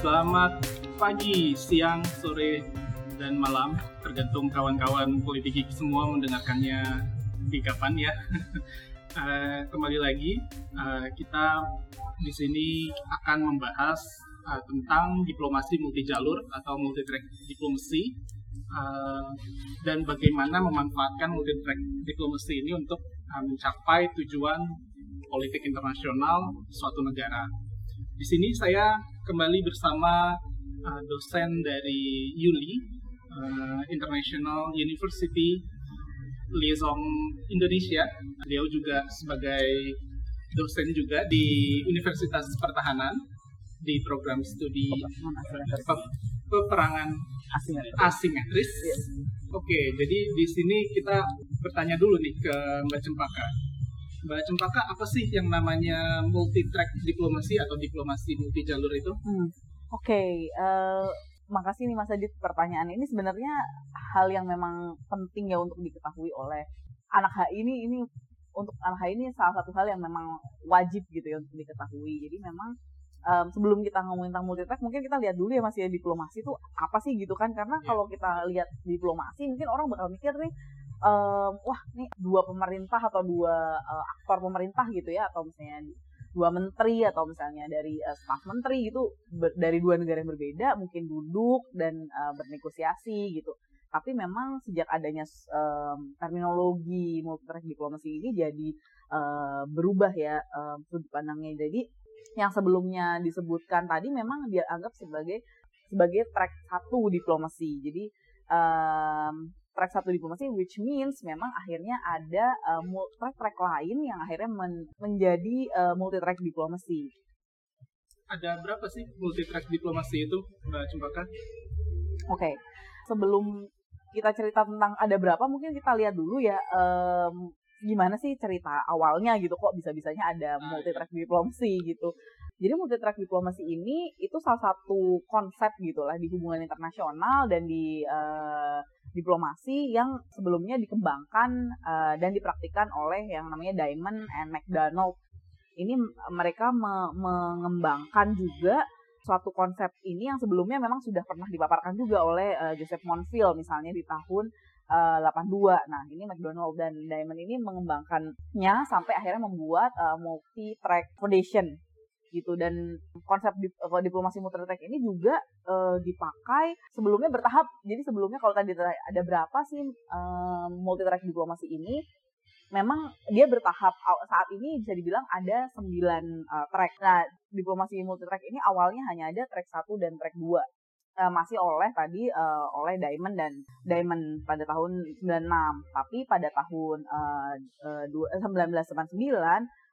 Selamat pagi, siang, sore, dan malam, tergantung kawan-kawan politik semua mendengarkannya di kapan ya. uh, kembali lagi, uh, kita di sini akan membahas uh, tentang diplomasi multi jalur atau multi track diplomasi dan bagaimana memanfaatkan multi track diplomasi ini untuk mencapai tujuan politik internasional suatu negara. Di sini saya kembali bersama uh, dosen dari Yuli uh, International University Liaison Indonesia. Beliau juga sebagai dosen juga di Universitas Pertahanan di program studi peperangan asimetris. Oke, jadi di sini kita bertanya dulu nih ke Mbak Cempaka Mbak Cempaka, apa sih yang namanya multi track diplomasi atau diplomasi multi jalur itu? Hmm. Oke, okay, uh, eh, makasih nih Mas Adit pertanyaan ini sebenarnya hal yang memang penting ya untuk diketahui oleh anak HI ini ini untuk anak HI ini salah satu hal yang memang wajib gitu ya untuk diketahui. Jadi memang um, sebelum kita ngomongin tentang multi track mungkin kita lihat dulu ya Mas ya diplomasi itu apa sih gitu kan karena yeah. kalau kita lihat diplomasi mungkin orang bakal mikir nih um, wah ini dua pemerintah atau dua uh, aktor pemerintah gitu ya atau misalnya dua menteri atau misalnya dari uh, staf menteri gitu ber, dari dua negara yang berbeda mungkin duduk dan uh, bernegosiasi gitu. Tapi memang sejak adanya um, terminologi multitrack diplomasi ini jadi uh, berubah ya um, sudut pandangnya. Jadi yang sebelumnya disebutkan tadi memang dia anggap sebagai sebagai track satu diplomasi. Jadi um, track satu diplomasi which means memang akhirnya ada uh, track track lain yang akhirnya men menjadi uh, multi track diplomasi. Ada berapa sih multi track diplomasi itu Mbak Cempaka? Oke. Okay. Sebelum kita cerita tentang ada berapa mungkin kita lihat dulu ya um, gimana sih cerita awalnya gitu kok bisa-bisanya ada ah, multi track iya. diplomasi gitu. Jadi multi track diplomasi ini itu salah satu konsep gitu lah di hubungan internasional dan di uh, diplomasi yang sebelumnya dikembangkan uh, dan dipraktikkan oleh yang namanya Diamond and McDonald. Ini mereka me mengembangkan juga suatu konsep ini yang sebelumnya memang sudah pernah dipaparkan juga oleh uh, Joseph Monville misalnya di tahun uh, 82. Nah, ini McDonald dan Diamond ini mengembangkannya sampai akhirnya membuat uh, multi track foundation gitu. Dan konsep dip, uh, diplomasi multitrack ini juga uh, dipakai sebelumnya bertahap. Jadi sebelumnya kalau tadi ada berapa sih uh, multitrack diplomasi ini memang dia bertahap. Saat ini bisa dibilang ada 9 uh, track. Nah diplomasi multitrack ini awalnya hanya ada track 1 dan track 2 uh, masih oleh tadi uh, oleh Diamond dan Diamond pada tahun 96 tapi pada tahun uh, uh, 1999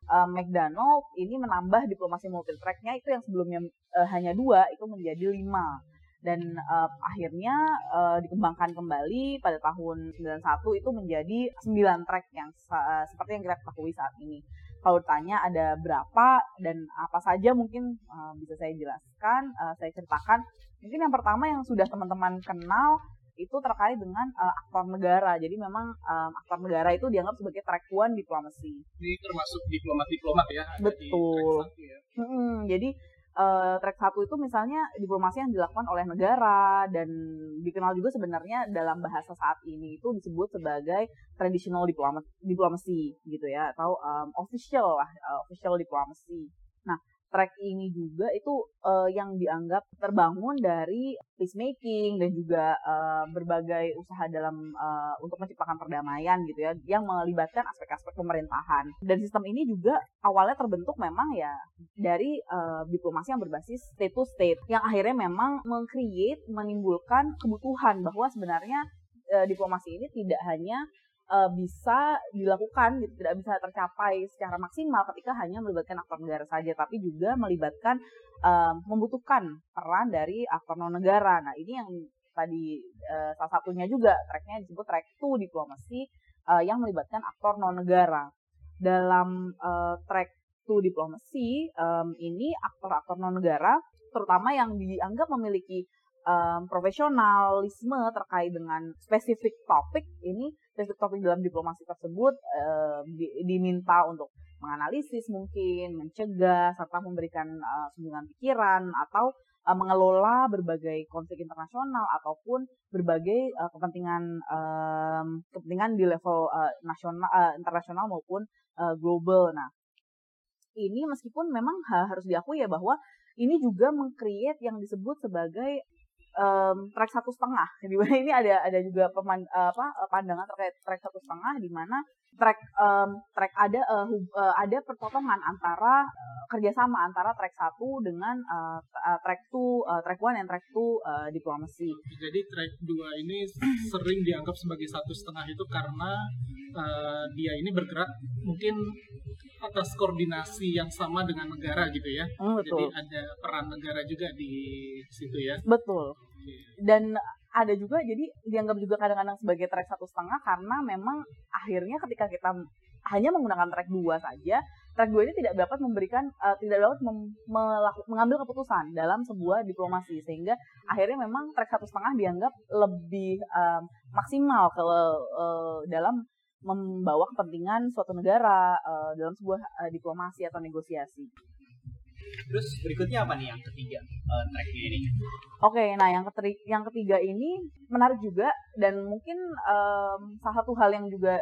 uh, McDonald ini menambah diplomasi multi tracknya. Itu yang sebelumnya uh, hanya dua itu menjadi lima. Dan uh, akhirnya uh, dikembangkan kembali pada tahun 91 itu menjadi 9 track yang uh, seperti yang kita ketahui saat ini. Kalau tanya ada berapa dan apa saja mungkin uh, bisa saya jelaskan, uh, saya ceritakan. Mungkin yang pertama yang sudah teman-teman kenal itu terkait dengan uh, aktor negara. Jadi memang um, aktor negara itu dianggap sebagai track one diplomasi. Ini termasuk diplomat-diplomat ya? Betul. ya? Hmm, jadi uh, track satu itu misalnya diplomasi yang dilakukan oleh negara dan dikenal juga sebenarnya dalam bahasa saat ini itu disebut sebagai traditional diplomat diplomasi gitu ya atau um, official lah uh, official diplomacy. Nah track ini juga itu uh, yang dianggap terbangun dari peacemaking dan juga uh, berbagai usaha dalam uh, untuk menciptakan perdamaian gitu ya yang melibatkan aspek-aspek pemerintahan. Dan sistem ini juga awalnya terbentuk memang ya dari uh, diplomasi yang berbasis state to state yang akhirnya memang mengcreate menimbulkan kebutuhan bahwa sebenarnya uh, diplomasi ini tidak hanya uh, bisa dilakukan gitu tidak bisa tercapai secara maksimal ketika hanya melibatkan aktor negara saja tapi juga melibatkan uh, membutuhkan peran dari aktor non negara nah ini yang tadi uh, salah satunya juga tracknya disebut track two diplomasi uh, yang melibatkan aktor non negara dalam uh, track two diplomasi um, ini aktor-aktor non negara terutama yang dianggap memiliki um, profesionalisme terkait dengan spesifik topik ini spesifik topik dalam diplomasi tersebut um, di, diminta untuk menganalisis mungkin, mencegah serta memberikan uh, sumbangan pikiran atau uh, mengelola berbagai konflik internasional ataupun berbagai uh, kepentingan um, kepentingan di level uh, nasional uh, internasional maupun uh, global. Nah, ini meskipun memang harus diakui ya bahwa ini juga mengcreate yang disebut sebagai um, track satu setengah. Di mana ini ada ada juga peman, apa pandangan terkait track satu setengah di mana track um, track ada uh, uh, ada perpotongan antara uh, kerjasama antara track satu dengan uh, track two uh, track one dan track two uh, diplomasi. Jadi track dua ini sering dianggap sebagai satu setengah itu karena uh, dia ini bergerak mungkin atas koordinasi yang sama dengan negara gitu ya. Mm, betul. Jadi ada peran negara juga di situ ya. Betul. Dan ada juga jadi dianggap juga kadang-kadang sebagai track satu setengah karena memang akhirnya ketika kita hanya menggunakan track dua saja track dua ini tidak dapat memberikan uh, tidak dapat mem, mengambil keputusan dalam sebuah diplomasi sehingga akhirnya memang track satu setengah dianggap lebih uh, maksimal ke uh, dalam membawa kepentingan suatu negara uh, dalam sebuah uh, diplomasi atau negosiasi. Terus berikutnya apa nih yang ketiga uh, tracknya ini? Oke, okay, nah yang ketiga, yang ketiga ini menarik juga dan mungkin um, salah satu hal yang juga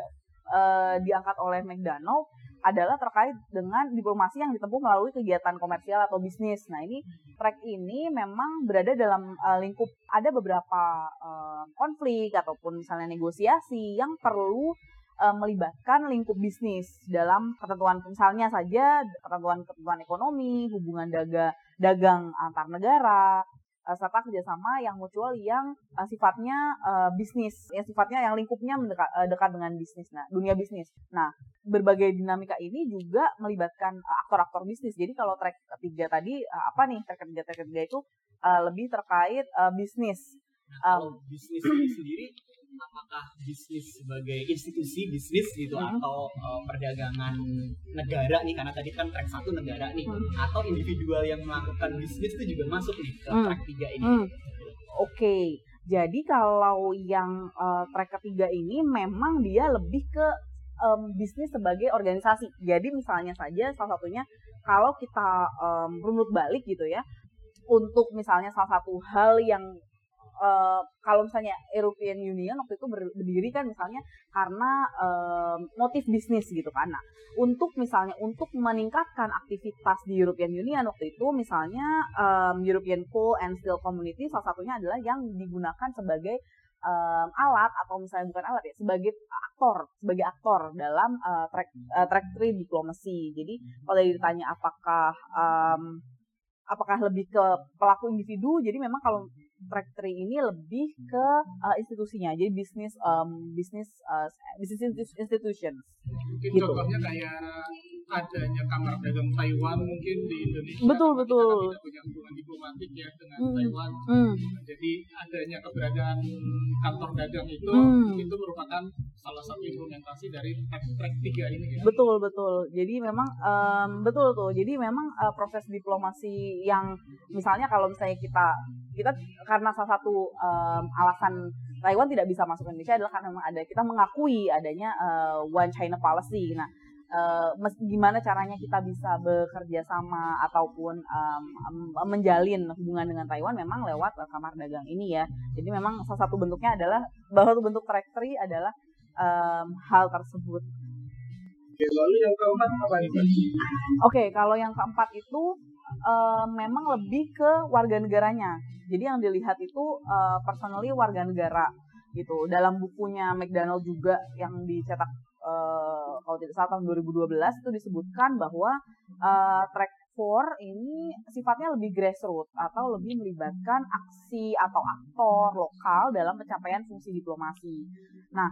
uh, diangkat oleh McDonald adalah terkait dengan diplomasi yang ditempuh melalui kegiatan komersial atau bisnis. Nah ini track ini memang berada dalam uh, lingkup ada beberapa uh, konflik ataupun misalnya negosiasi yang perlu uh, melibatkan lingkup bisnis dalam ketentuan misalnya saja ketentuan-ketentuan ekonomi, hubungan daga, dagang antar negara, uh, serta kerjasama yang mutual yang uh, sifatnya uh, bisnis, yang sifatnya yang lingkupnya mendekat, uh, dekat dengan bisnis, nah dunia bisnis. Nah berbagai dinamika ini juga melibatkan aktor-aktor bisnis. Jadi kalau track ketiga tadi apa nih track ketiga track ketiga itu lebih terkait uh, bisnis. Nah, um, bisnis ini sendiri apakah bisnis sebagai institusi bisnis gitu hmm. atau uh, perdagangan negara nih karena tadi kan track satu negara nih hmm. atau individual yang melakukan bisnis itu juga masuk nih ke hmm. track tiga ini. Hmm. Oke. Okay. Jadi kalau yang uh, track ketiga ini memang dia lebih ke um, bisnis sebagai organisasi. Jadi misalnya saja salah satunya kalau kita um, runut balik gitu ya, untuk misalnya salah satu hal yang uh, kalau misalnya European Union waktu itu berdiri kan misalnya karena uh, motif bisnis gitu kan. Nah, untuk misalnya untuk meningkatkan aktivitas di European Union waktu itu misalnya um, European Coal and Steel Community salah satunya adalah yang digunakan sebagai um, alat atau misalnya bukan alat ya sebagai aktor sebagai aktor dalam uh, track uh, track three diplomasi. Jadi kalau ditanya apakah um, apakah lebih ke pelaku individu jadi memang kalau track tree ini lebih ke uh, institusinya. Jadi bisnis um, bisnis uh, bisnis institutions. Mungkin gitu. contohnya kayak adanya kamar dagang Taiwan mungkin di Indonesia betul betul tidak punya hubungan diplomatik ya dengan hmm. Taiwan hmm. jadi adanya keberadaan kantor dagang itu hmm. itu merupakan salah satu implementasi dari track tiga ini ya betul betul jadi memang um, betul tuh jadi memang uh, proses diplomasi yang misalnya kalau misalnya kita kita karena salah satu um, alasan Taiwan tidak bisa masuk ke Indonesia adalah karena memang ada kita mengakui adanya uh, One China policy nah uh, gimana caranya kita bisa bekerja sama ataupun um, menjalin hubungan dengan Taiwan memang lewat uh, kamar dagang ini ya. Jadi memang salah satu bentuknya adalah bahwa satu bentuk trajectory adalah um, hal tersebut. Oke, lalu yang keempat apa nih? Oke, okay, kalau yang keempat itu uh, memang lebih ke warga negaranya. Jadi yang dilihat itu uh, personally warga negara gitu. Dalam bukunya McDonald juga yang dicetak uh, kalau tidak salah tahun 2012 itu disebutkan bahwa uh, track 4 ini sifatnya lebih grassroots atau lebih melibatkan aksi atau aktor lokal dalam pencapaian fungsi diplomasi. Nah,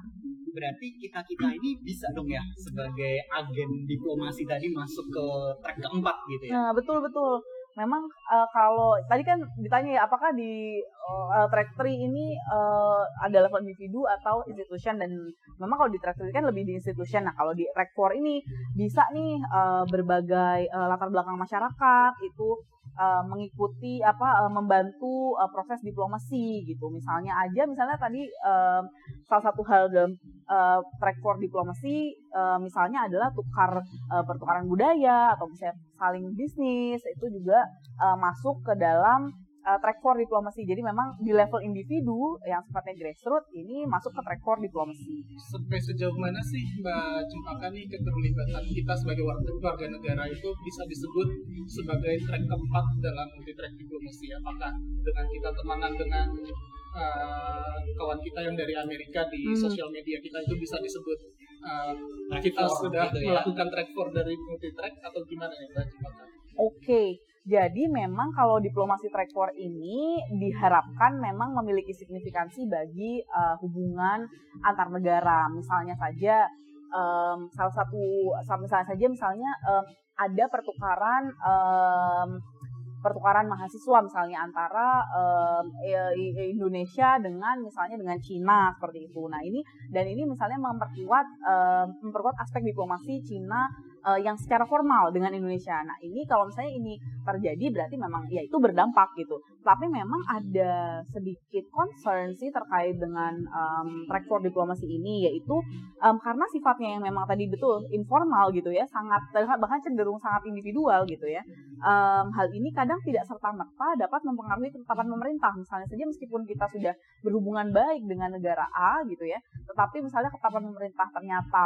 berarti kita kita ini bisa dong ya sebagai agen diplomasi tadi masuk ke track keempat gitu ya? Nah, betul betul memang uh, kalau tadi kan ditanya ya apakah di uh, track 3 ini uh, ada level individu atau institution dan memang kalau di track 3 kan lebih di institution. Nah, kalau di track 4 ini bisa nih uh, berbagai uh, latar belakang masyarakat itu uh, mengikuti apa uh, membantu uh, proses diplomasi gitu. Misalnya aja misalnya tadi uh, salah satu hal dalam uh, track 4 diplomasi uh, misalnya adalah tukar uh, pertukaran budaya atau misalnya saling bisnis itu juga uh, masuk ke dalam uh, track for diplomasi. Jadi memang di level individu yang sifatnya grassroots ini masuk ke track for diplomasi. Sampai sejauh mana sih Mbak Cempaka nih keterlibatan kita sebagai warga, warga negara itu bisa disebut sebagai track keempat dalam multi track diplomasi? Apakah dengan kita temenan dengan uh, kawan kita yang dari Amerika di hmm. sosial media kita itu bisa disebut uh, kita sudah gitu ya? melakukan track for dari multi track atau gimana ya Mbak? Oke. Okay jadi memang kalau diplomasi track war ini diharapkan memang memiliki signifikansi bagi uh, hubungan antar negara. Misalnya saja um, salah satu misalnya saja misalnya um, ada pertukaran um, pertukaran mahasiswa misalnya antara um, Indonesia dengan misalnya dengan Cina seperti itu. Nah ini dan ini misalnya memperkuat um, memperkuat aspek diplomasi Cina uh, yang secara formal dengan Indonesia. Nah ini kalau misalnya ini terjadi berarti memang ya itu berdampak gitu. Tapi memang ada sedikit concern sih terkait dengan um, track for diplomasi ini yaitu um, karena sifatnya yang memang tadi betul informal gitu ya, sangat bahkan cenderung sangat individual gitu ya. Um, hal ini kadang tidak serta merta dapat mempengaruhi ketetapan pemerintah. Misalnya saja meskipun kita sudah berhubungan baik dengan negara A gitu ya, tetapi misalnya ketetapan pemerintah ternyata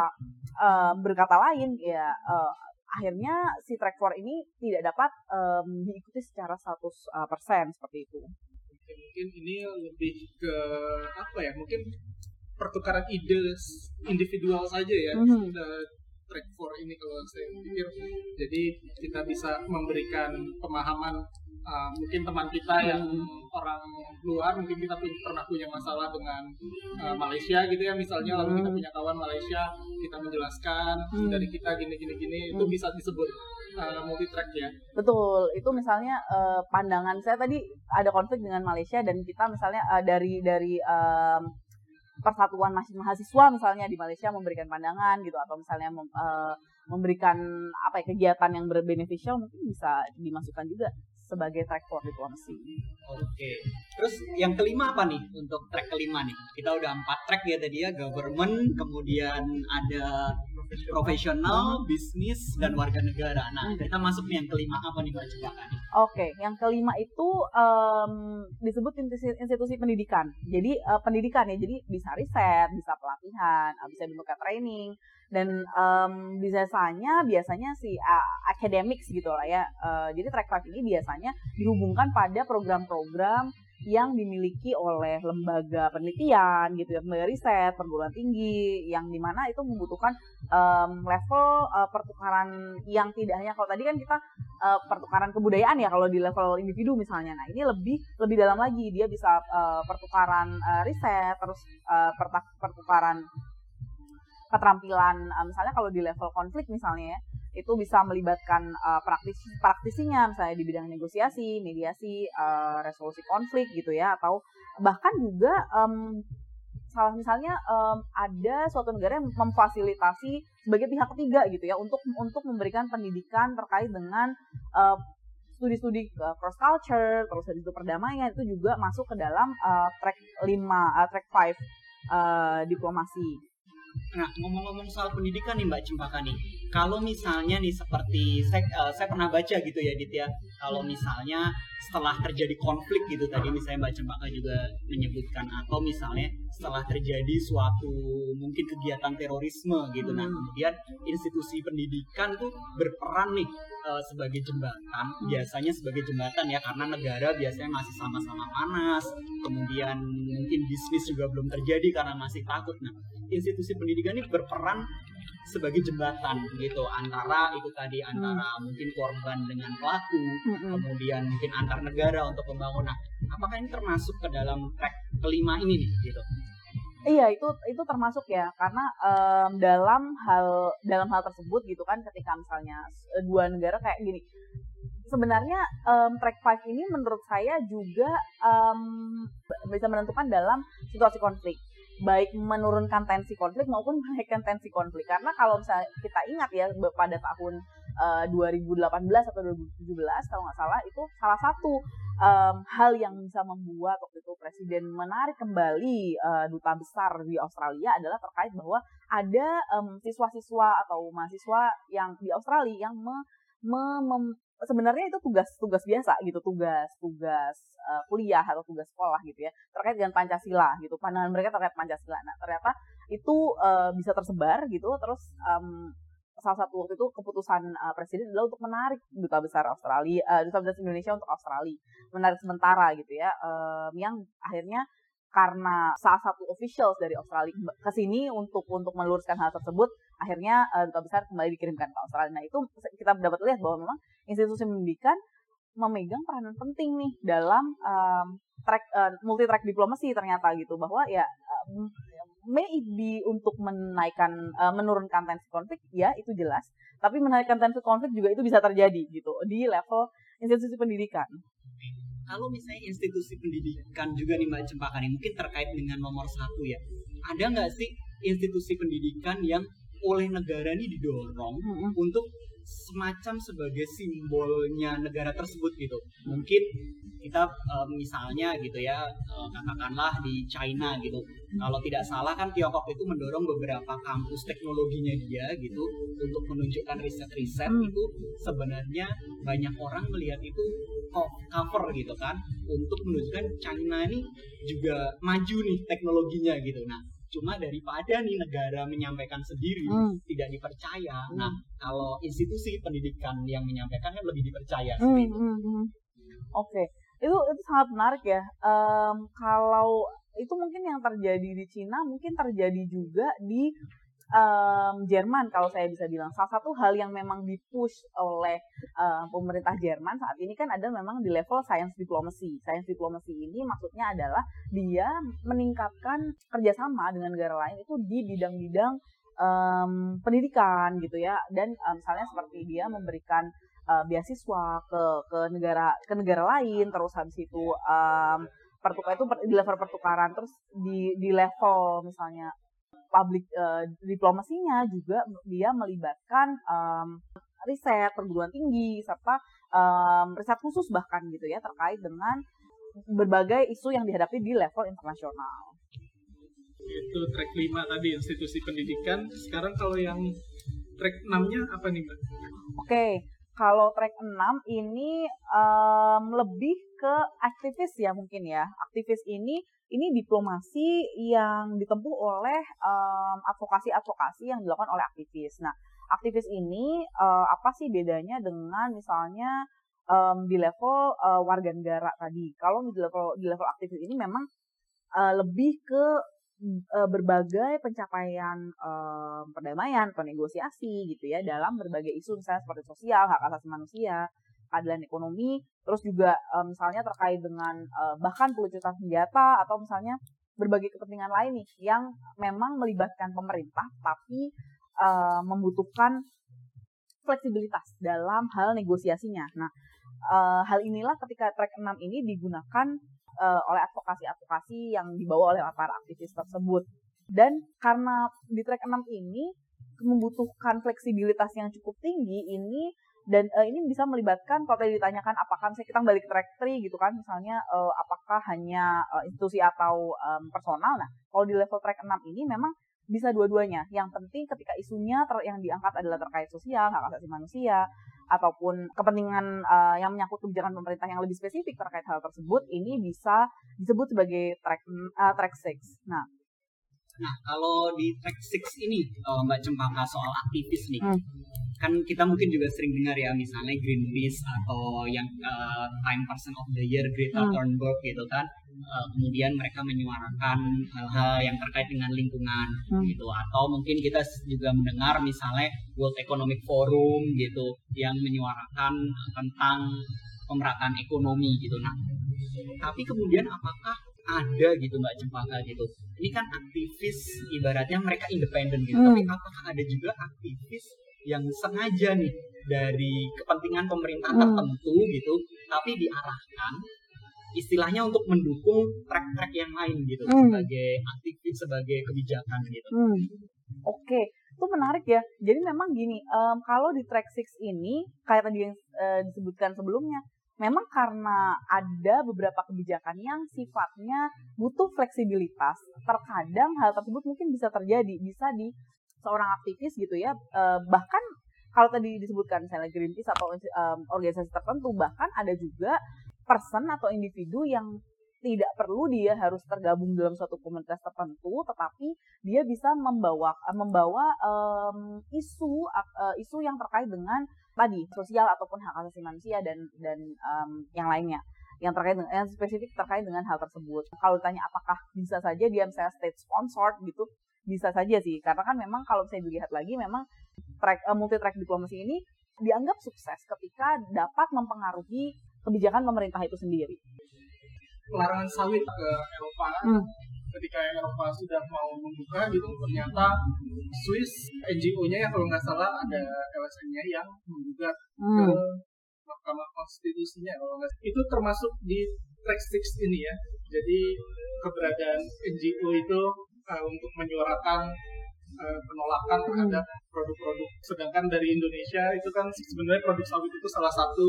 um, berkata lain ya uh, akhirnya si track 4 ini tidak dapat um, diikuti secara 100% uh, persen seperti itu. Mungkin, mungkin ini lebih ke apa ya? Mungkin pertukaran ide individual saja ya. Mm -hmm. track 4 ini kalau saya pikir jadi kita bisa memberikan pemahaman uh, mungkin teman kita yang orang luar mungkin kita pernah punya masalah dengan uh, Malaysia gitu ya misalnya lalu kita hmm. punya kawan Malaysia kita menjelaskan hmm. dari kita gini gini gini itu hmm. bisa disebut uh, multi track ya betul itu misalnya uh, pandangan saya tadi ada konflik dengan Malaysia dan kita misalnya uh, dari dari um, persatuan mahasiswa misalnya di Malaysia memberikan pandangan gitu atau misalnya mem, uh, memberikan apa ya kegiatan yang berbeneficial mungkin bisa dimasukkan juga sebagai track for diplomasi. Oke. Terus yang kelima apa nih untuk track kelima nih? Kita udah empat track ya tadi ya, government, kemudian ada profesional, bisnis, dan warga negara. Nah, hmm. kita masuk nih yang kelima apa nih Mbak Coba Oke, yang kelima itu um, disebut institusi, institusi pendidikan. Jadi uh, pendidikan ya, jadi bisa riset, bisa pelatihan, bisa bentuknya training, dan um, biasanya biasanya si uh, academics gitu lah ya. Uh, jadi track 5 ini biasanya dihubungkan pada program-program yang dimiliki oleh lembaga penelitian gitu ya, lembaga riset, perguruan tinggi yang di mana itu membutuhkan um, level uh, pertukaran yang tidak hanya kalau tadi kan kita uh, pertukaran kebudayaan ya kalau di level individu misalnya. Nah, ini lebih lebih dalam lagi dia bisa uh, pertukaran uh, riset terus uh, pertukaran keterampilan uh, misalnya kalau di level konflik misalnya ya itu bisa melibatkan uh, praktis praktisinya misalnya di bidang negosiasi, mediasi, uh, resolusi konflik gitu ya atau bahkan juga um, salah misalnya um, ada suatu negara yang memfasilitasi sebagai pihak ketiga gitu ya untuk untuk memberikan pendidikan terkait dengan studi-studi cross culture terus dari itu perdamaian itu juga masuk ke dalam uh, track 5 uh, track 5 uh, diplomasi Nah, ngomong-ngomong soal pendidikan nih Mbak Cempaka nih. Kalau misalnya nih seperti saya, uh, saya pernah baca gitu ya Dit ya. Kalau misalnya setelah terjadi konflik gitu tadi misalnya Mbak Cempaka juga menyebutkan atau misalnya setelah terjadi suatu mungkin kegiatan terorisme gitu. Nah, hmm. Nah, kemudian institusi pendidikan tuh berperan nih uh, sebagai jembatan, hmm. biasanya sebagai jembatan ya karena negara biasanya masih sama-sama panas, kemudian mungkin bisnis juga belum terjadi karena masih takut. Nah, institusi pendidikan ini berperan sebagai jembatan gitu antara itu tadi antara hmm. mungkin korban dengan pelaku hmm. kemudian mungkin antar negara untuk pembangunan apakah ini termasuk ke dalam track kelima ini nih gitu Iya itu itu termasuk ya karena um, dalam hal dalam hal tersebut gitu kan ketika misalnya dua negara kayak gini. Sebenarnya um, track 5 ini menurut saya juga um, bisa menentukan dalam situasi konflik. Baik menurunkan tensi konflik maupun menaikkan tensi konflik. Karena kalau misalnya kita ingat ya pada tahun uh, 2018 atau 2017 kalau nggak salah itu salah satu um, hal yang bisa membuat waktu itu presiden menarik kembali uh, duta besar di Australia adalah terkait bahwa ada um, siswa-siswa atau mahasiswa yang di Australia yang me, me, mem, sebenarnya itu tugas tugas biasa gitu tugas tugas uh, kuliah atau tugas sekolah gitu ya terkait dengan pancasila gitu pandangan mereka terkait pancasila. Nah ternyata itu uh, bisa tersebar gitu terus um, salah satu waktu itu keputusan uh, presiden adalah untuk menarik duta besar Australia uh, duta besar Indonesia untuk Australia menarik sementara gitu ya um, yang akhirnya karena salah satu officials dari Australia ke sini untuk untuk meluruskan hal tersebut akhirnya uh, duta besar kembali dikirimkan ke Australia. Nah, itu kita dapat lihat bahwa memang institusi pendidikan memegang peranan penting nih dalam um, track uh, multi track diplomasi ternyata gitu bahwa ya um, may it be untuk menaikkan uh, menurunkan tensi konflik ya itu jelas. Tapi menaikkan tensi konflik juga itu bisa terjadi gitu di level institusi pendidikan. Kalau misalnya institusi pendidikan juga nih Mbak Cempaka nih, mungkin terkait dengan nomor satu ya, ada nggak sih institusi pendidikan yang oleh negara ini didorong mm -hmm. untuk semacam sebagai simbolnya negara tersebut gitu. Mungkin kita uh, misalnya gitu ya uh, katakanlah di China gitu. Kalau tidak salah kan Tiongkok itu mendorong beberapa kampus teknologinya dia gitu untuk menunjukkan riset-riset hmm. itu sebenarnya banyak orang melihat itu cover gitu kan untuk menunjukkan China ini juga maju nih teknologinya gitu. Nah, cuma daripada nih negara menyampaikan sendiri hmm. tidak dipercaya hmm. nah kalau institusi pendidikan yang menyampaikan kan lebih dipercaya hmm, hmm, hmm. oke okay. itu itu sangat menarik ya um, kalau itu mungkin yang terjadi di Cina mungkin terjadi juga di um, Jerman kalau saya bisa bilang. Salah satu hal yang memang dipush oleh uh, pemerintah Jerman saat ini kan ada memang di level science diplomacy. Science diplomacy ini maksudnya adalah dia meningkatkan kerjasama dengan negara lain itu di bidang-bidang um, pendidikan gitu ya. Dan um, misalnya seperti dia memberikan uh, beasiswa ke ke negara ke negara lain terus habis itu um, pertukar itu di level pertukaran terus di di level misalnya public uh, diplomasinya juga dia melibatkan um, riset perguruan tinggi serta um, riset khusus bahkan gitu ya terkait dengan berbagai isu yang dihadapi di level internasional. Itu track 5 tadi institusi pendidikan. Sekarang kalau yang track 6-nya apa nih, Mbak? Oke, okay. kalau track 6 ini um, lebih ke aktivis ya mungkin ya. Aktivis ini ini diplomasi yang ditempuh oleh um, advokasi-advokasi yang dilakukan oleh aktivis. Nah, aktivis ini uh, apa sih bedanya dengan misalnya um, di level uh, warga negara tadi? Kalau di level di level aktivis ini memang uh, lebih ke berbagai pencapaian um, perdamaian atau negosiasi gitu ya dalam berbagai isu misalnya seperti sosial, hak asasi manusia, keadilan ekonomi, terus juga um, misalnya terkait dengan uh, bahkan pelucutan senjata atau misalnya berbagai kepentingan lain nih yang memang melibatkan pemerintah tapi uh, membutuhkan fleksibilitas dalam hal negosiasinya. Nah, uh, hal inilah ketika track 6 ini digunakan uh, oleh advokasi-advokasi yang dibawa oleh para aktivis tersebut. Dan karena di track 6 ini membutuhkan fleksibilitas yang cukup tinggi, ini dan uh, ini bisa melibatkan kalau tadi ditanyakan apakah misalnya kita balik track 3 gitu kan misalnya uh, apakah hanya uh, institusi atau um, personal. Nah kalau di level track 6 ini memang bisa dua-duanya. Yang penting ketika isunya ter yang diangkat adalah terkait sosial hak asasi manusia ataupun kepentingan uh, yang menyangkut kebijakan pemerintah yang lebih spesifik terkait hal tersebut ini bisa disebut sebagai track uh, track 6 nah Nah, kalau di track 6 ini, uh, Mbak Cempaka soal aktivis nih, hmm. kan kita mungkin juga sering dengar ya, misalnya Greenpeace atau yang uh, Time Person of the Year Greta hmm. Thunberg gitu kan, uh, kemudian mereka menyuarakan hal-hal yang terkait dengan lingkungan hmm. gitu, atau mungkin kita juga mendengar misalnya World Economic Forum gitu, yang menyuarakan tentang pemerataan ekonomi gitu. Nah, tapi kemudian apakah ada gitu mbak Cempaka gitu ini kan aktivis ibaratnya mereka independen gitu hmm. tapi apakah ada juga aktivis yang sengaja nih dari kepentingan pemerintah Hmm. tertentu gitu, tapi diarahkan istilahnya untuk mendukung track-track yang lain gitu Hmm. sebagai aktivis sebagai kebijakan gitu. Hmm. Oke, itu menarik ya. Jadi memang gini, em, kalau di track 6 ini kayak tadi yang eh, disebutkan sebelumnya, memang karena ada beberapa kebijakan yang sifatnya butuh fleksibilitas. Terkadang hal tersebut mungkin bisa terjadi, bisa di seorang aktivis gitu ya. eh, bahkan kalau tadi disebutkan misalnya Greenpeace atau em, organisasi tertentu, bahkan ada juga person atau individu yang tidak perlu dia harus tergabung dalam suatu komunitas tertentu, tetapi dia bisa membawa membawa em, isu eh, isu yang terkait dengan tadi sosial ataupun hak asasi manusia dan dan em, yang lainnya yang terkait dengan yang spesifik terkait dengan hal tersebut. Kalau ditanya apakah bisa saja dia misalnya state sponsored gitu, bisa saja sih. Karena kan memang kalau saya dilihat lagi memang track multi track diplomasi ini dianggap sukses ketika dapat mempengaruhi kebijakan pemerintah itu sendiri. larangan sawit ke Eropa Hmm. Ketika Eropa sudah mau membuka gitu ternyata Swiss NGO-nya ya kalau nggak salah ada LSM-nya yang menggugat ke Hmm. Mahkamah Konstitusinya kalau nggak itu termasuk di track 6 ini ya jadi keberadaan NGO itu uh, untuk menyuarakan uh, penolakan Hmm. terhadap produk-produk sedangkan dari Indonesia itu kan sebenarnya produk sawit itu salah satu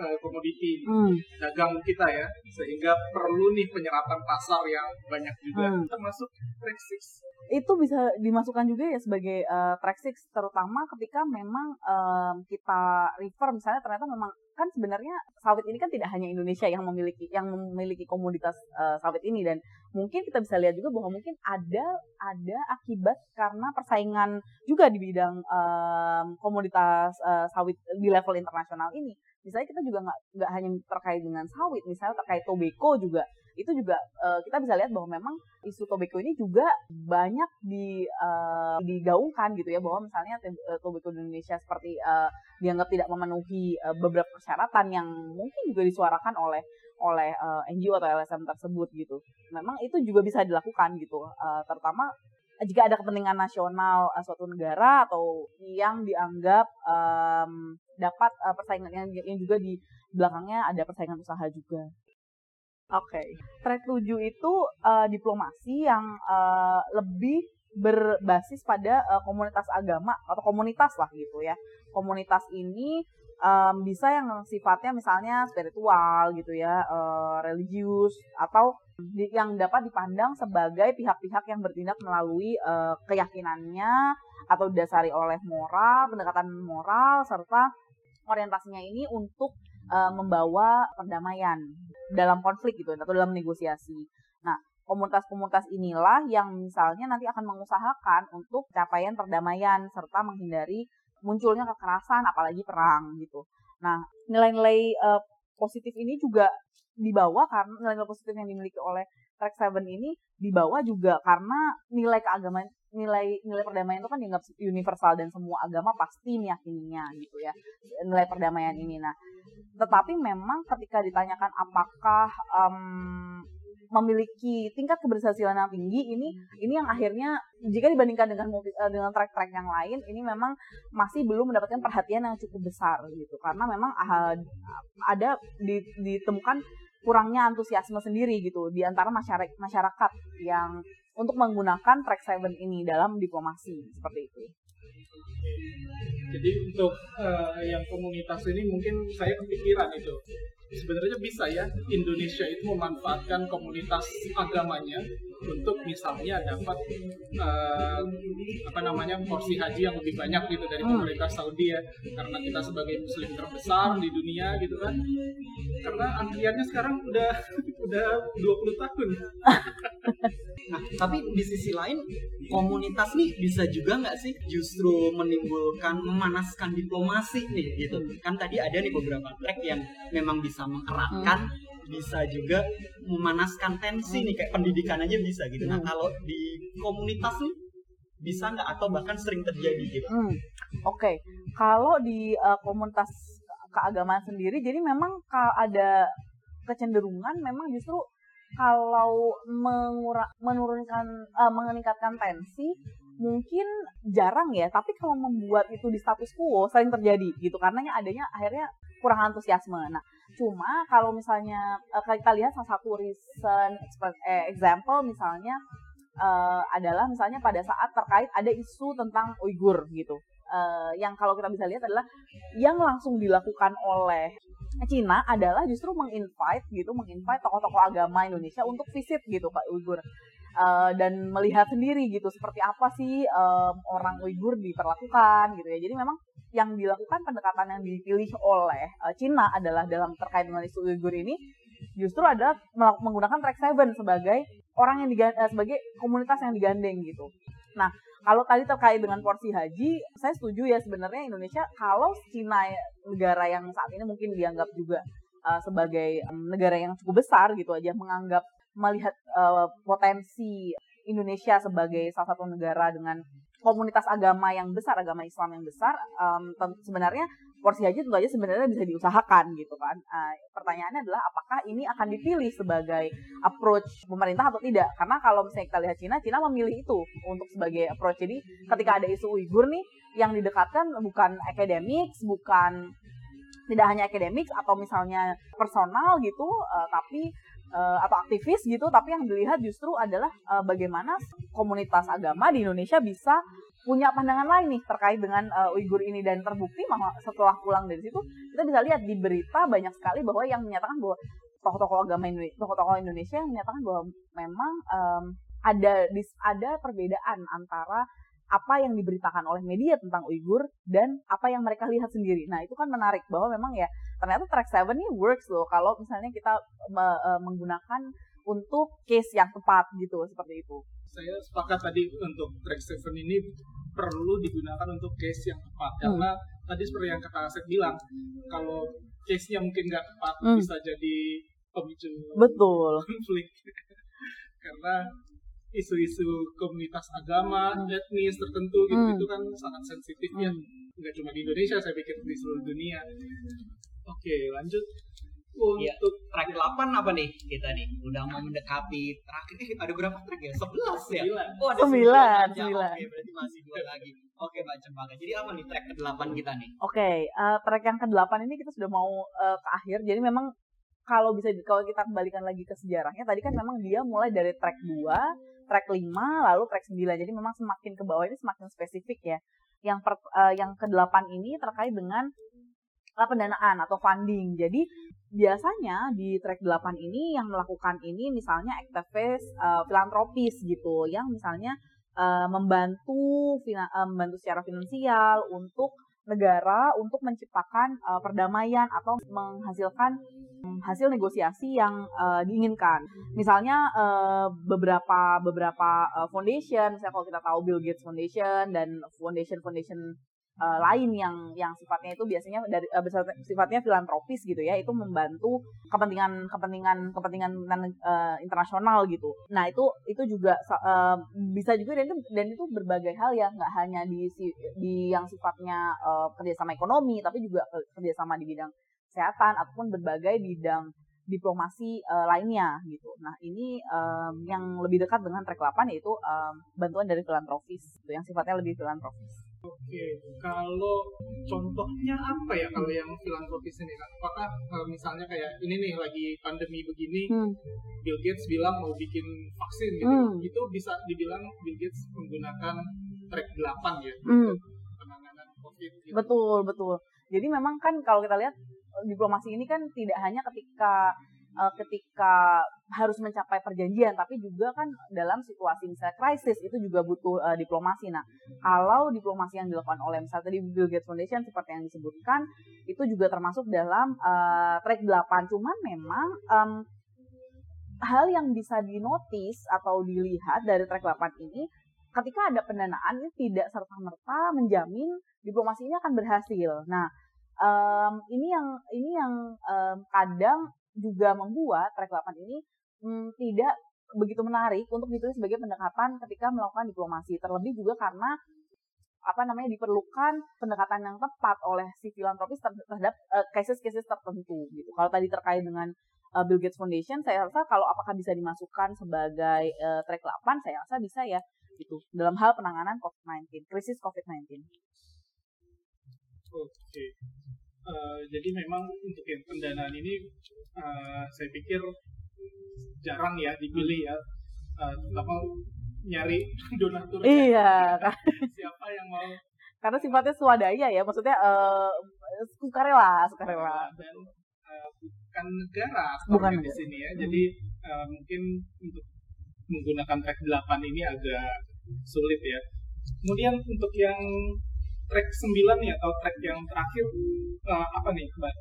uh, komoditi Hmm. dagang kita ya sehingga perlu nih penyerapan pasar yang banyak juga Hmm. termasuk track 6 itu bisa dimasukkan juga ya sebagai uh, track six terutama ketika memang em, kita refer misalnya ternyata memang kan sebenarnya sawit ini kan tidak hanya Indonesia yang memiliki yang memiliki komoditas uh, sawit ini dan mungkin kita bisa lihat juga bahwa mungkin ada ada akibat karena persaingan juga di bidang em, komoditas uh, sawit di level internasional ini misalnya kita juga nggak nggak hanya terkait dengan sawit misalnya terkait tobacco juga itu juga eh, kita bisa lihat bahwa memang isu tobacco ini juga banyak di eh, digaungkan gitu ya bahwa misalnya eh, tobacco di Indonesia seperti eh, dianggap tidak memenuhi eh, beberapa persyaratan yang mungkin juga disuarakan oleh oleh eh, NGO atau LSM tersebut gitu. Memang itu juga bisa dilakukan gitu, eh, terutama jika ada kepentingan nasional eh, suatu negara atau yang dianggap em, dapat eh, persaingan yang, yang juga di belakangnya ada persaingan usaha juga. Oke, track 7 itu eh, diplomasi yang eh, lebih berbasis pada eh, komunitas agama atau komunitas lah gitu ya. Komunitas ini em, bisa yang sifatnya misalnya spiritual gitu ya, eh, religius atau di- yang dapat dipandang sebagai pihak-pihak yang bertindak melalui eh, keyakinannya atau didasari oleh moral, pendekatan moral serta orientasinya ini untuk eh, membawa perdamaian dalam konflik gitu atau dalam negosiasi. Nah, komunitas-komunitas inilah yang misalnya nanti akan mengusahakan untuk capaian perdamaian serta menghindari munculnya kekerasan apalagi perang gitu. Nah, nilai-nilai eh, positif ini juga dibawa karena nilai-nilai positif yang dimiliki oleh Track Seven ini dibawa juga karena nilai keagamaan nilai nilai perdamaian itu kan dianggap universal dan semua agama pasti meyakininya gitu ya nilai perdamaian ini. Nah, tetapi memang ketika ditanyakan apakah em, memiliki tingkat keberhasilan yang tinggi ini ini yang akhirnya jika dibandingkan dengan eh, dengan track-track yang lain ini memang masih belum mendapatkan perhatian yang cukup besar gitu karena memang ah, ada di- ditemukan kurangnya antusiasme sendiri gitu di antara masyarakat masyarakat yang untuk menggunakan track seven ini dalam diplomasi seperti itu. Jadi untuk eh, yang komunitas ini mungkin saya kepikiran itu. Sebenarnya bisa ya Indonesia itu memanfaatkan komunitas agamanya untuk misalnya dapat eh, apa namanya porsi haji yang lebih banyak gitu dari Hmm. pemerintah Saudi ya karena kita sebagai muslim terbesar di dunia gitu kan karena antriannya sekarang udah udah 20 tahun Nah, tapi di sisi lain komunitas nih bisa juga nggak sih justru menimbulkan memanaskan diplomasi nih gitu. Kan tadi ada nih beberapa track yang memang bisa mengeratkan, bisa juga memanaskan tensi nih kayak pendidikan aja bisa gitu. Nah, Hmm. kalau di komunitas nih bisa nggak atau bahkan sering terjadi gitu. Hmm, Oke, kalau di uh, komunitas keagamaan sendiri, jadi memang ka- ada kecenderungan memang justru kalau mengura, menurunkan, uh, meningkatkan tensi, mungkin jarang ya. Tapi kalau membuat itu di status quo sering terjadi gitu. Karena yang adanya akhirnya kurang antusiasme. Nah cuma kalau misalnya uh, kita lihat salah satu recent eh, example misalnya uh, adalah misalnya pada saat terkait ada isu tentang Uighur gitu uh, yang kalau kita bisa lihat adalah yang langsung dilakukan oleh Cina adalah justru menginvite gitu, menginvite tokoh-tokoh agama Indonesia untuk visit gitu Pak Uyghur uh, dan melihat sendiri gitu seperti apa sih um, orang Uyghur diperlakukan gitu ya. Jadi memang yang dilakukan pendekatan yang dipilih oleh uh, Cina adalah dalam terkait dengan isu Uyghur ini justru adalah menggunakan track seven sebagai orang yang digandeng, sebagai komunitas yang digandeng gitu. Nah, kalau tadi terkait dengan porsi haji, saya setuju ya sebenarnya Indonesia kalau Cina negara yang saat ini mungkin dianggap juga uh, sebagai um, negara yang cukup besar gitu aja menganggap melihat uh, potensi Indonesia sebagai salah satu negara dengan komunitas agama yang besar, agama Islam yang besar, um, sebenarnya porsi haji tentu aja sebenarnya bisa diusahakan gitu kan. Uh, pertanyaannya adalah apakah ini akan dipilih sebagai approach pemerintah atau tidak? Karena kalau misalnya kita lihat Cina, Cina memilih itu untuk sebagai approach. Jadi ketika ada isu Uighur nih yang didekatkan bukan akademik, bukan tidak hanya akademik atau misalnya personal gitu, uh, tapi uh, atau aktivis gitu, tapi yang dilihat justru adalah uh, bagaimana komunitas agama di Indonesia bisa punya pandangan lain nih terkait dengan uh, Uighur ini dan terbukti setelah pulang dari situ kita bisa lihat di berita banyak sekali bahwa yang menyatakan bahwa tokoh-tokoh agama Indonesia, tokoh-tokoh Indonesia yang menyatakan bahwa memang um, ada ada perbedaan antara apa yang diberitakan oleh media tentang Uighur dan apa yang mereka lihat sendiri. Nah, itu kan menarik bahwa memang ya ternyata track 7 ini works loh kalau misalnya kita me, uh, menggunakan untuk case yang tepat gitu seperti itu saya sepakat tadi untuk track seven ini perlu digunakan untuk case yang tepat hmm. karena tadi seperti yang kata Asep bilang kalau case-nya mungkin nggak tepat hmm. bisa jadi pemicu betul konflik karena isu-isu komunitas agama hmm. etnis tertentu gitu hmm. itu kan sangat sensitif ya hmm. nggak cuma di Indonesia saya pikir di seluruh dunia oke lanjut. Untuk ya, track 8 apa nih kita nih? Udah mau mendekati terakhir eh ada berapa track ya? 11 ya? 9. Oh, ada 9. 9. 9. Oke, berarti masih dua lagi. Oke, Mbak Cempaka. Jadi apa nih track ke-8 kita nih? Oke, okay, uh, eh, track yang ke-8 ini kita sudah mau uh, ke akhir. Jadi memang kalau bisa kalau kita kembalikan lagi ke sejarahnya tadi kan memang dia mulai dari track 2, track 5, lalu track 9. Jadi memang semakin ke bawah ini semakin spesifik ya. Yang per, uh, yang ke-8 ini terkait dengan pendanaan atau funding. Jadi biasanya di track 8 ini yang melakukan ini misalnya aktivis uh, filantropis gitu yang misalnya uh, membantu uh, membantu secara finansial untuk negara untuk menciptakan uh, perdamaian atau menghasilkan um, hasil negosiasi yang uh, diinginkan. Misalnya uh, beberapa beberapa uh, foundation, misalnya kalau kita tahu Bill Gates Foundation dan foundation foundation uh, lain yang yang sifatnya itu biasanya dari uh, sifatnya filantropis gitu ya itu membantu kepentingan kepentingan kepentingan uh, internasional gitu nah itu itu juga uh, bisa juga dan itu dan itu berbagai hal ya nggak hanya di di yang sifatnya uh, kerjasama ekonomi tapi juga kerjasama di bidang kesehatan ataupun berbagai bidang diplomasi uh, lainnya gitu. Nah ini um, yang lebih dekat dengan track 8 yaitu um, bantuan dari filantropis, gitu, yang sifatnya lebih filantropis. Oke, kalau contohnya apa ya kalau yang filantropis ini kan? Apakah uh, misalnya kayak ini nih lagi pandemi begini, hmm. Bill Gates bilang mau bikin vaksin gitu, hmm. itu bisa dibilang Bill Gates menggunakan track 8 ya, hmm. penanganan COVID. Gitu. Betul betul. Jadi memang kan kalau kita lihat diplomasi ini kan tidak hanya ketika uh, ketika harus mencapai perjanjian, tapi juga kan dalam situasi misalnya krisis itu juga butuh uh, diplomasi. Nah, kalau diplomasi yang dilakukan oleh misalnya tadi Bill Gates Foundation seperti yang disebutkan, itu juga termasuk dalam uh, track 8. Cuman memang um, hal yang bisa dinotis atau dilihat dari track 8 ini, ketika ada pendanaan ini tidak serta-merta menjamin diplomasi ini akan berhasil. Nah, um, ini yang ini yang um, kadang juga membuat track 8 ini hmm, tidak begitu menarik untuk ditulis sebagai pendekatan ketika melakukan diplomasi. Terlebih juga karena apa namanya diperlukan pendekatan yang tepat oleh si filantropis terhadap uh, cases-cases tertentu gitu. Kalau tadi terkait dengan uh, Bill Gates Foundation, saya rasa kalau apakah bisa dimasukkan sebagai uh, track 8, saya rasa bisa ya. gitu dalam hal penanganan COVID-19, krisis COVID-19. Oke. Uh, jadi memang untuk yang pendanaan ini uh, saya pikir jarang ya dipilih ya, uh, terutama nyari donatur. Iya. Siapa yang mau? Karena sifatnya swadaya ya, maksudnya uh, sukarela, sukarela. Dan uh, bukan negara bukan di sini ya. Hmm. Jadi uh, mungkin untuk menggunakan track 8 ini agak sulit ya. Kemudian untuk yang track 9 ya atau track yang terakhir uh, apa nih, Mbak?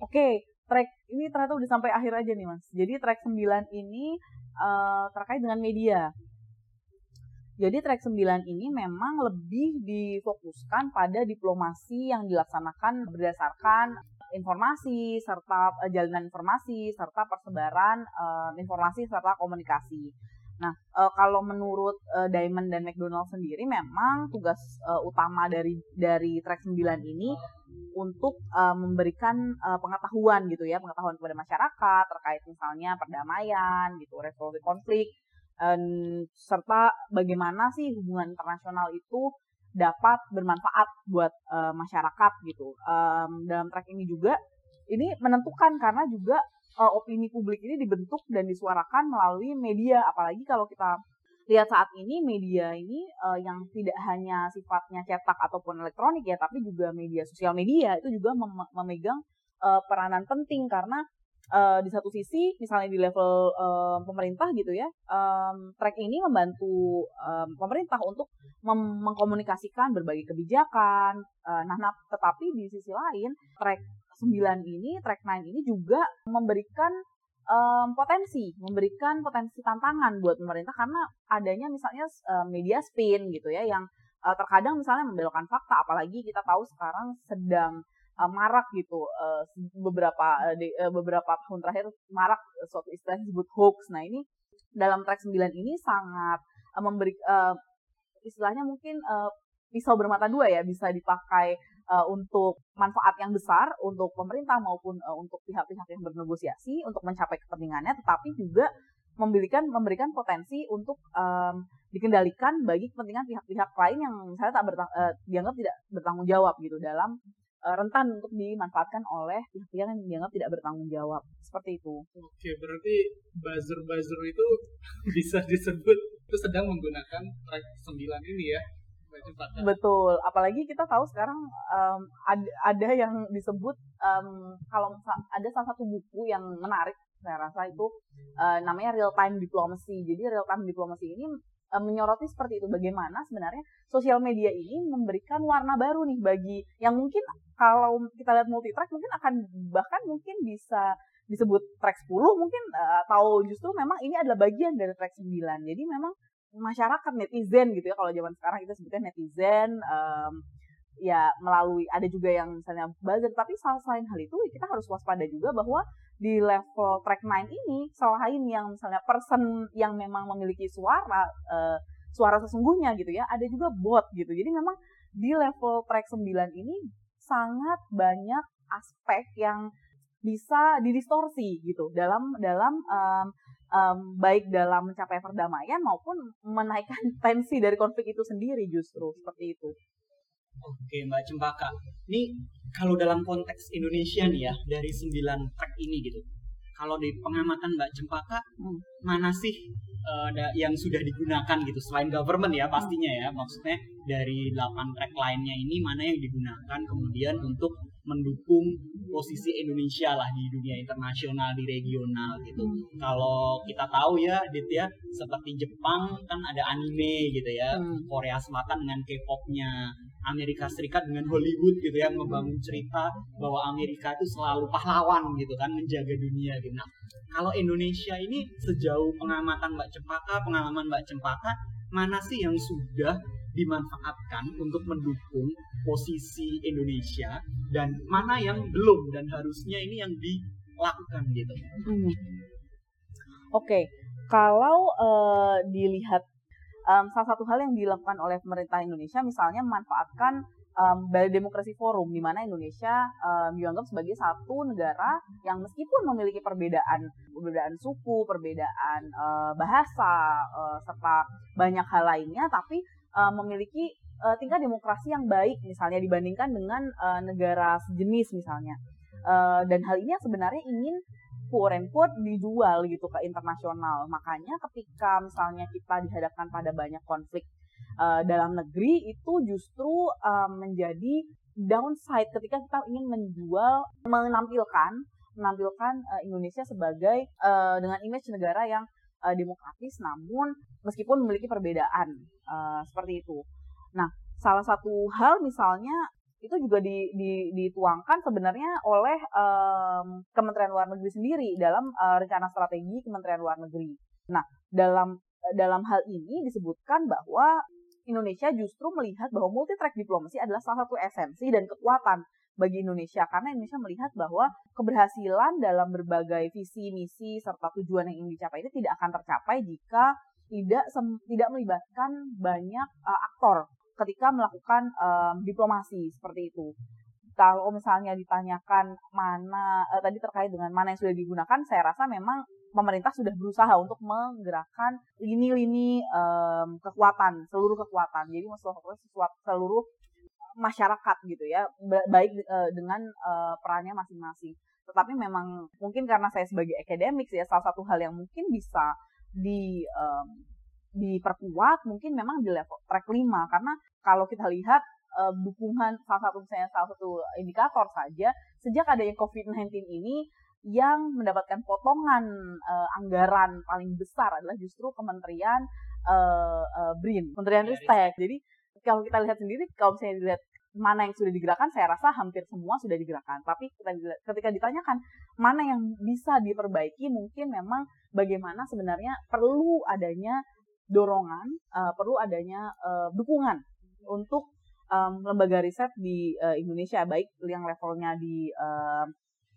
Oke, track ini ternyata udah sampai akhir aja nih, Mas. Jadi track 9 ini uh, terkait dengan media. Jadi track 9 ini memang lebih difokuskan pada diplomasi yang dilaksanakan berdasarkan informasi serta uh, jalinan informasi serta persebaran uh, informasi serta komunikasi. Nah, uh, kalau menurut uh, Diamond dan McDonald sendiri memang tugas uh, utama dari dari track 9 ini untuk uh, memberikan uh, pengetahuan gitu ya, pengetahuan kepada masyarakat terkait misalnya perdamaian gitu, resolusi konflik dan serta bagaimana sih hubungan internasional itu dapat bermanfaat buat uh, masyarakat gitu. Um, dalam track ini juga ini menentukan karena juga uh, opini publik ini dibentuk dan disuarakan melalui media. Apalagi kalau kita lihat saat ini media ini uh, yang tidak hanya sifatnya cetak ataupun elektronik ya tapi juga media sosial media itu juga mem memegang uh, peranan penting. Karena uh, di satu sisi misalnya di level uh, pemerintah gitu ya um, track ini membantu um, pemerintah untuk mengkomunikasikan berbagai kebijakan uh, nah, nah tetapi di sisi lain track 9 ini, track 9 ini juga memberikan um, potensi, memberikan potensi tantangan buat pemerintah karena adanya misalnya um, media spin gitu ya yang uh, terkadang misalnya membelokkan fakta apalagi kita tahu sekarang sedang uh, marak gitu uh, beberapa uh, de, uh, beberapa tahun terakhir marak uh, suatu istilah disebut hoax. Nah, ini dalam track 9 ini sangat uh, memberi uh, istilahnya mungkin uh, pisau bermata dua ya bisa dipakai uh, untuk manfaat yang besar untuk pemerintah maupun uh, untuk pihak-pihak yang bernegosiasi untuk mencapai kepentingannya, tetapi juga memberikan memberikan potensi untuk um, dikendalikan bagi kepentingan pihak-pihak lain yang misalnya tak bertang, uh, dianggap tidak bertanggung jawab gitu dalam rentan untuk dimanfaatkan oleh pihak-pihak yang dianggap tidak bertanggung jawab seperti itu. Oke, berarti buzzer-buzzer itu bisa disebut itu sedang menggunakan track 9 ini ya Betul, apalagi kita tahu sekarang um, ada, ada yang disebut um, kalau ada salah satu buku yang menarik saya rasa itu uh, namanya real time diplomacy. Jadi real time diplomacy ini menyoroti seperti itu bagaimana sebenarnya sosial media ini memberikan warna baru nih bagi yang mungkin kalau kita lihat multi track mungkin akan bahkan mungkin bisa disebut track 10 mungkin uh, atau justru memang ini adalah bagian dari track 9. Jadi memang masyarakat netizen gitu ya. Kalau zaman sekarang kita sebutnya netizen um, ya melalui ada juga yang misalnya buzzer. Tapi selain hal itu kita harus waspada juga bahwa di level track 9 ini selain yang misalnya person yang memang memiliki suara uh, suara sesungguhnya gitu ya ada juga bot gitu. Jadi memang di level track 9 ini sangat banyak aspek yang bisa didistorsi gitu dalam dalam um, um, baik dalam mencapai perdamaian maupun menaikkan tensi dari konflik itu sendiri justru seperti itu. Oke Mbak Cempaka, ini kalau dalam konteks Indonesia nih ya dari sembilan track ini gitu, kalau di pengamatan Mbak Cempaka hmm. mana sih uh, yang sudah digunakan gitu selain government ya pastinya ya maksudnya dari delapan track lainnya ini mana yang digunakan kemudian untuk mendukung posisi Indonesia lah di dunia internasional di regional gitu. Hmm. Kalau kita tahu ya, Dit ya, seperti Jepang kan ada anime gitu ya, hmm. Korea Selatan dengan K-popnya, Amerika Serikat dengan Hollywood gitu ya, membangun cerita bahwa Amerika itu selalu pahlawan gitu kan, menjaga dunia gitu. Nah, kalau Indonesia ini sejauh pengamatan Mbak Cempaka, pengalaman Mbak Cempaka, mana sih yang sudah dimanfaatkan untuk mendukung posisi Indonesia dan mana yang belum dan harusnya ini yang dilakukan gitu. Hmm. Oke, okay. kalau uh, dilihat um, salah satu hal yang dilakukan oleh pemerintah Indonesia misalnya memanfaatkan um, Bali Demokrasi Forum di mana Indonesia um, dianggap sebagai satu negara yang meskipun memiliki perbedaan perbedaan suku, perbedaan uh, bahasa uh, serta banyak hal lainnya tapi uh, memiliki uh, tingkat demokrasi yang baik misalnya dibandingkan dengan uh, negara sejenis misalnya. Uh, dan hal ini sebenarnya ingin quote and dijual gitu ke internasional. Makanya ketika misalnya kita dihadapkan pada banyak konflik uh, dalam negeri itu justru uh, menjadi downside ketika kita ingin menjual menampilkan menampilkan Indonesia sebagai dengan image negara yang uh, demokratis namun meskipun memiliki perbedaan uh, seperti itu. Nah, salah satu hal misalnya itu juga di, di, dituangkan sebenarnya oleh um, Kementerian Luar Negeri sendiri dalam uh, rencana strategi Kementerian Luar Negeri. Nah, dalam dalam hal ini disebutkan bahwa Indonesia justru melihat bahwa multi track diplomasi adalah salah satu esensi dan kekuatan bagi Indonesia karena Indonesia melihat bahwa keberhasilan dalam berbagai visi misi serta tujuan yang ingin dicapai itu tidak akan tercapai jika tidak tidak melibatkan banyak uh, aktor ketika melakukan um, diplomasi seperti itu. Kalau misalnya ditanyakan mana uh, tadi terkait dengan mana yang sudah digunakan, saya rasa memang pemerintah sudah berusaha untuk menggerakkan lini-lini um, kekuatan, seluruh kekuatan. Jadi maksudnya seluruh masyarakat gitu ya, baik uh, dengan uh, perannya masing-masing. Tetapi memang mungkin karena saya sebagai akademik ya salah satu hal yang mungkin bisa di um, diperkuat mungkin memang di level track 5 karena kalau kita lihat uh, dukungan salah satu misalnya salah satu indikator saja sejak adanya COVID-19 ini yang mendapatkan potongan uh, anggaran paling besar adalah justru Kementerian uh, uh, BRIN, Kementerian Ristek. Jadi kalau kita lihat sendiri, kalau misalnya dilihat mana yang sudah digerakkan, saya rasa hampir semua sudah digerakkan. Tapi ketika ditanyakan mana yang bisa diperbaiki, mungkin memang bagaimana sebenarnya perlu adanya dorongan, uh, perlu adanya uh, dukungan untuk um, lembaga riset di uh, Indonesia, baik yang levelnya di uh,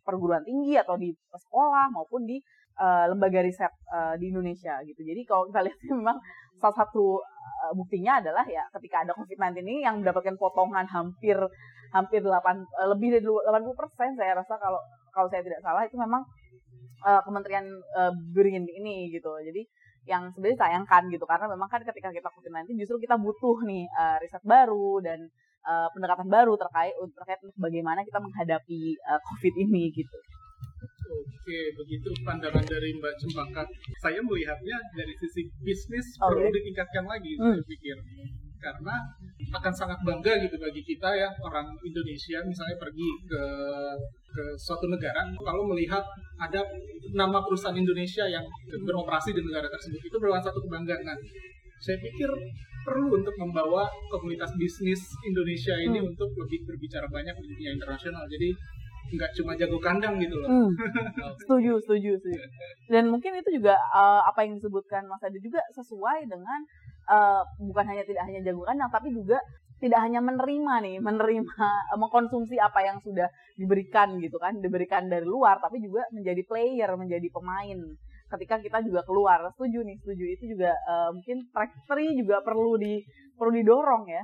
perguruan tinggi atau di sekolah maupun di uh, lembaga riset uh, di Indonesia gitu. Jadi kalau kita lihat memang salah satu uh, buktinya adalah ya ketika ada COVID-19 ini yang mendapatkan potongan hampir hampir 8 uh, lebih dari 80 persen saya rasa kalau kalau saya tidak salah itu memang uh, Kementerian uh, Berin ini gitu. Jadi yang sebenarnya sayangkan gitu karena memang kan ketika kita COVID-19 justru kita butuh nih uh, riset baru dan uh, pendekatan baru terkait terkait bagaimana kita menghadapi uh, COVID ini gitu. Oke, begitu pandangan dari Mbak Cempaka. Saya melihatnya dari sisi bisnis oh, perlu ya? ditingkatkan lagi, hmm. saya pikir. Karena akan sangat bangga gitu bagi kita ya orang Indonesia misalnya pergi ke ke suatu negara kalau melihat ada nama perusahaan Indonesia yang beroperasi di negara tersebut itu merupakan satu kebanggaan. Nah, saya pikir perlu untuk membawa komunitas bisnis Indonesia ini hmm. untuk lebih berbicara banyak di dunia internasional. Jadi nggak cuma jago kandang gitu loh. Hmm. setuju, setuju, setuju. Dan mungkin itu juga uh, apa yang disebutkan Mas Adi juga sesuai dengan uh, bukan hanya tidak hanya jago kandang, tapi juga tidak hanya menerima nih, menerima uh, mengkonsumsi apa yang sudah diberikan gitu kan, diberikan dari luar, tapi juga menjadi player, menjadi pemain ketika kita juga keluar. Setuju nih setuju. Itu juga uh, mungkin three juga perlu di perlu didorong ya.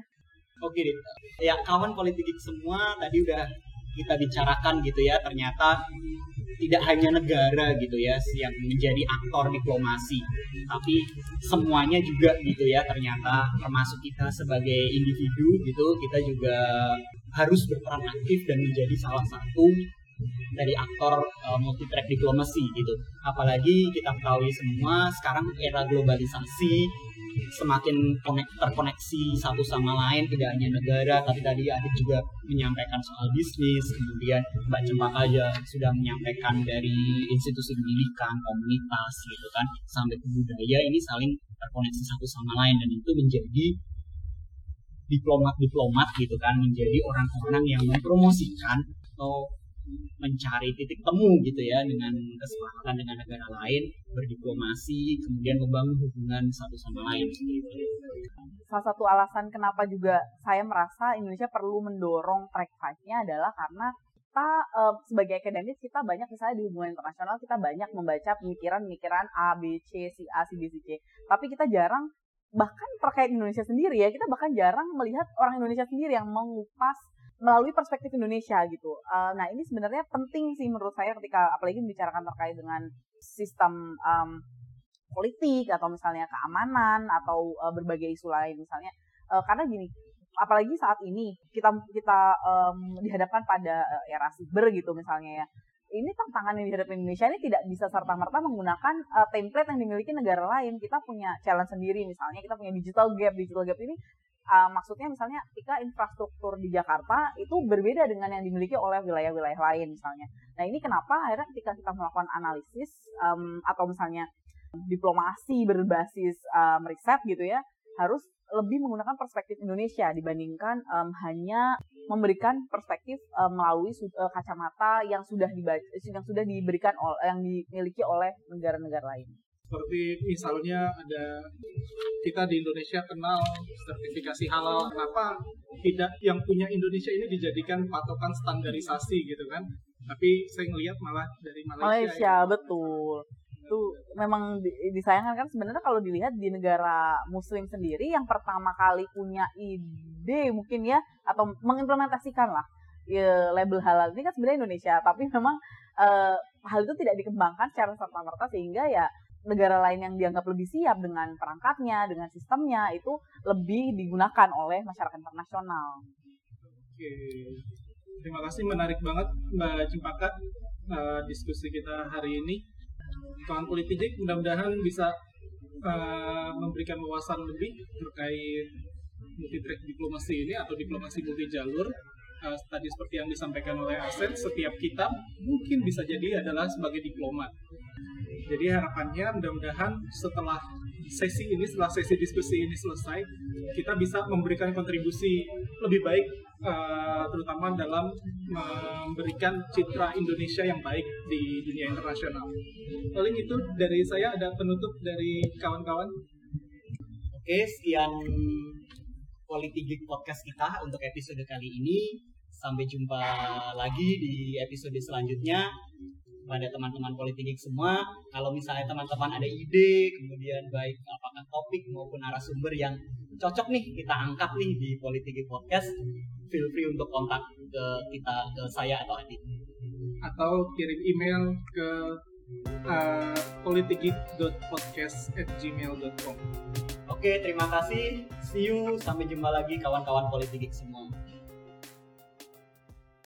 Oke deh. Ya kawan politik semua tadi udah kita bicarakan gitu ya ternyata tidak hanya negara gitu ya yang menjadi aktor diplomasi tapi semuanya juga gitu ya ternyata termasuk kita sebagai individu gitu kita juga harus berperan aktif dan menjadi salah satu dari aktor uh, multi track diplomasi gitu. Apalagi kita ketahui semua sekarang era globalisasi semakin terkoneksi satu sama lain tidak hanya negara tapi tadi ada juga menyampaikan soal bisnis kemudian Mbak Cempaka aja sudah menyampaikan dari institusi pendidikan komunitas gitu kan sampai ke budaya ini saling terkoneksi satu sama lain dan itu menjadi diplomat-diplomat gitu kan menjadi orang-orang yang mempromosikan atau mencari titik temu gitu ya dengan kesepakatan dengan negara lain berdiplomasi kemudian membangun hubungan satu sama lain gitu. Salah satu alasan kenapa juga saya merasa Indonesia perlu mendorong track five-nya adalah karena kita uh, sebagai akademis kita banyak misalnya di hubungan internasional kita banyak membaca pemikiran-pemikiran A, B, C, C A, C, B, C, C. Tapi kita jarang bahkan terkait Indonesia sendiri ya kita bahkan jarang melihat orang Indonesia sendiri yang mengupas melalui perspektif Indonesia gitu. Uh, nah ini sebenarnya penting sih menurut saya ketika apalagi membicarakan terkait dengan sistem um, politik atau misalnya keamanan atau uh, berbagai isu lain misalnya uh, karena gini apalagi saat ini kita kita um, dihadapkan pada uh, era siber gitu misalnya ya ini tantangan yang dihadapi Indonesia ini tidak bisa serta-merta menggunakan uh, template yang dimiliki negara lain. Kita punya challenge sendiri misalnya, kita punya digital gap. Digital gap ini uh, maksudnya misalnya ketika infrastruktur di Jakarta itu berbeda dengan yang dimiliki oleh wilayah-wilayah lain misalnya. Nah ini kenapa akhirnya ketika kita melakukan analisis um, atau misalnya diplomasi berbasis um, riset gitu ya harus lebih menggunakan perspektif Indonesia dibandingkan um, hanya memberikan perspektif um, melalui uh, kacamata yang sudah dibaca, yang sudah diberikan yang dimiliki oleh negara-negara lain. Seperti misalnya ada kita di Indonesia kenal sertifikasi halal, kenapa tidak yang punya Indonesia ini dijadikan patokan standarisasi gitu kan? Tapi saya ngelihat malah dari Malaysia. Malaysia ya. betul itu memang disayangkan kan sebenarnya kalau dilihat di negara muslim sendiri yang pertama kali punya ide mungkin ya atau mengimplementasikan lah ya, label halal ini kan sebenarnya Indonesia tapi memang uh, hal itu tidak dikembangkan secara serta merta sehingga ya negara lain yang dianggap lebih siap dengan perangkatnya dengan sistemnya itu lebih digunakan oleh masyarakat internasional. Oke, terima kasih menarik banget Mbak Cempaka uh, diskusi kita hari ini. Kawan politik mudah-mudahan bisa uh, memberikan wawasan lebih terkait multi track diplomasi ini atau diplomasi multi jalur uh, tadi seperti yang disampaikan oleh Asen setiap kita mungkin bisa jadi adalah sebagai diplomat jadi harapannya mudah-mudahan setelah sesi ini setelah sesi diskusi ini selesai kita bisa memberikan kontribusi lebih baik uh, terutama dalam memberikan citra Indonesia yang baik di dunia internasional. Paling itu dari saya ada penutup dari kawan-kawan. Oke, sekian Geek Podcast kita untuk episode kali ini. Sampai jumpa lagi di episode selanjutnya pada teman-teman politik semua. Kalau misalnya teman-teman ada ide, kemudian baik apakah topik maupun narasumber yang cocok nih kita angkat nih di politik podcast, feel free untuk kontak ke kita ke saya atau Adit. Atau kirim email ke uh, Oke, terima kasih. See you. Sampai jumpa lagi kawan-kawan politik semua.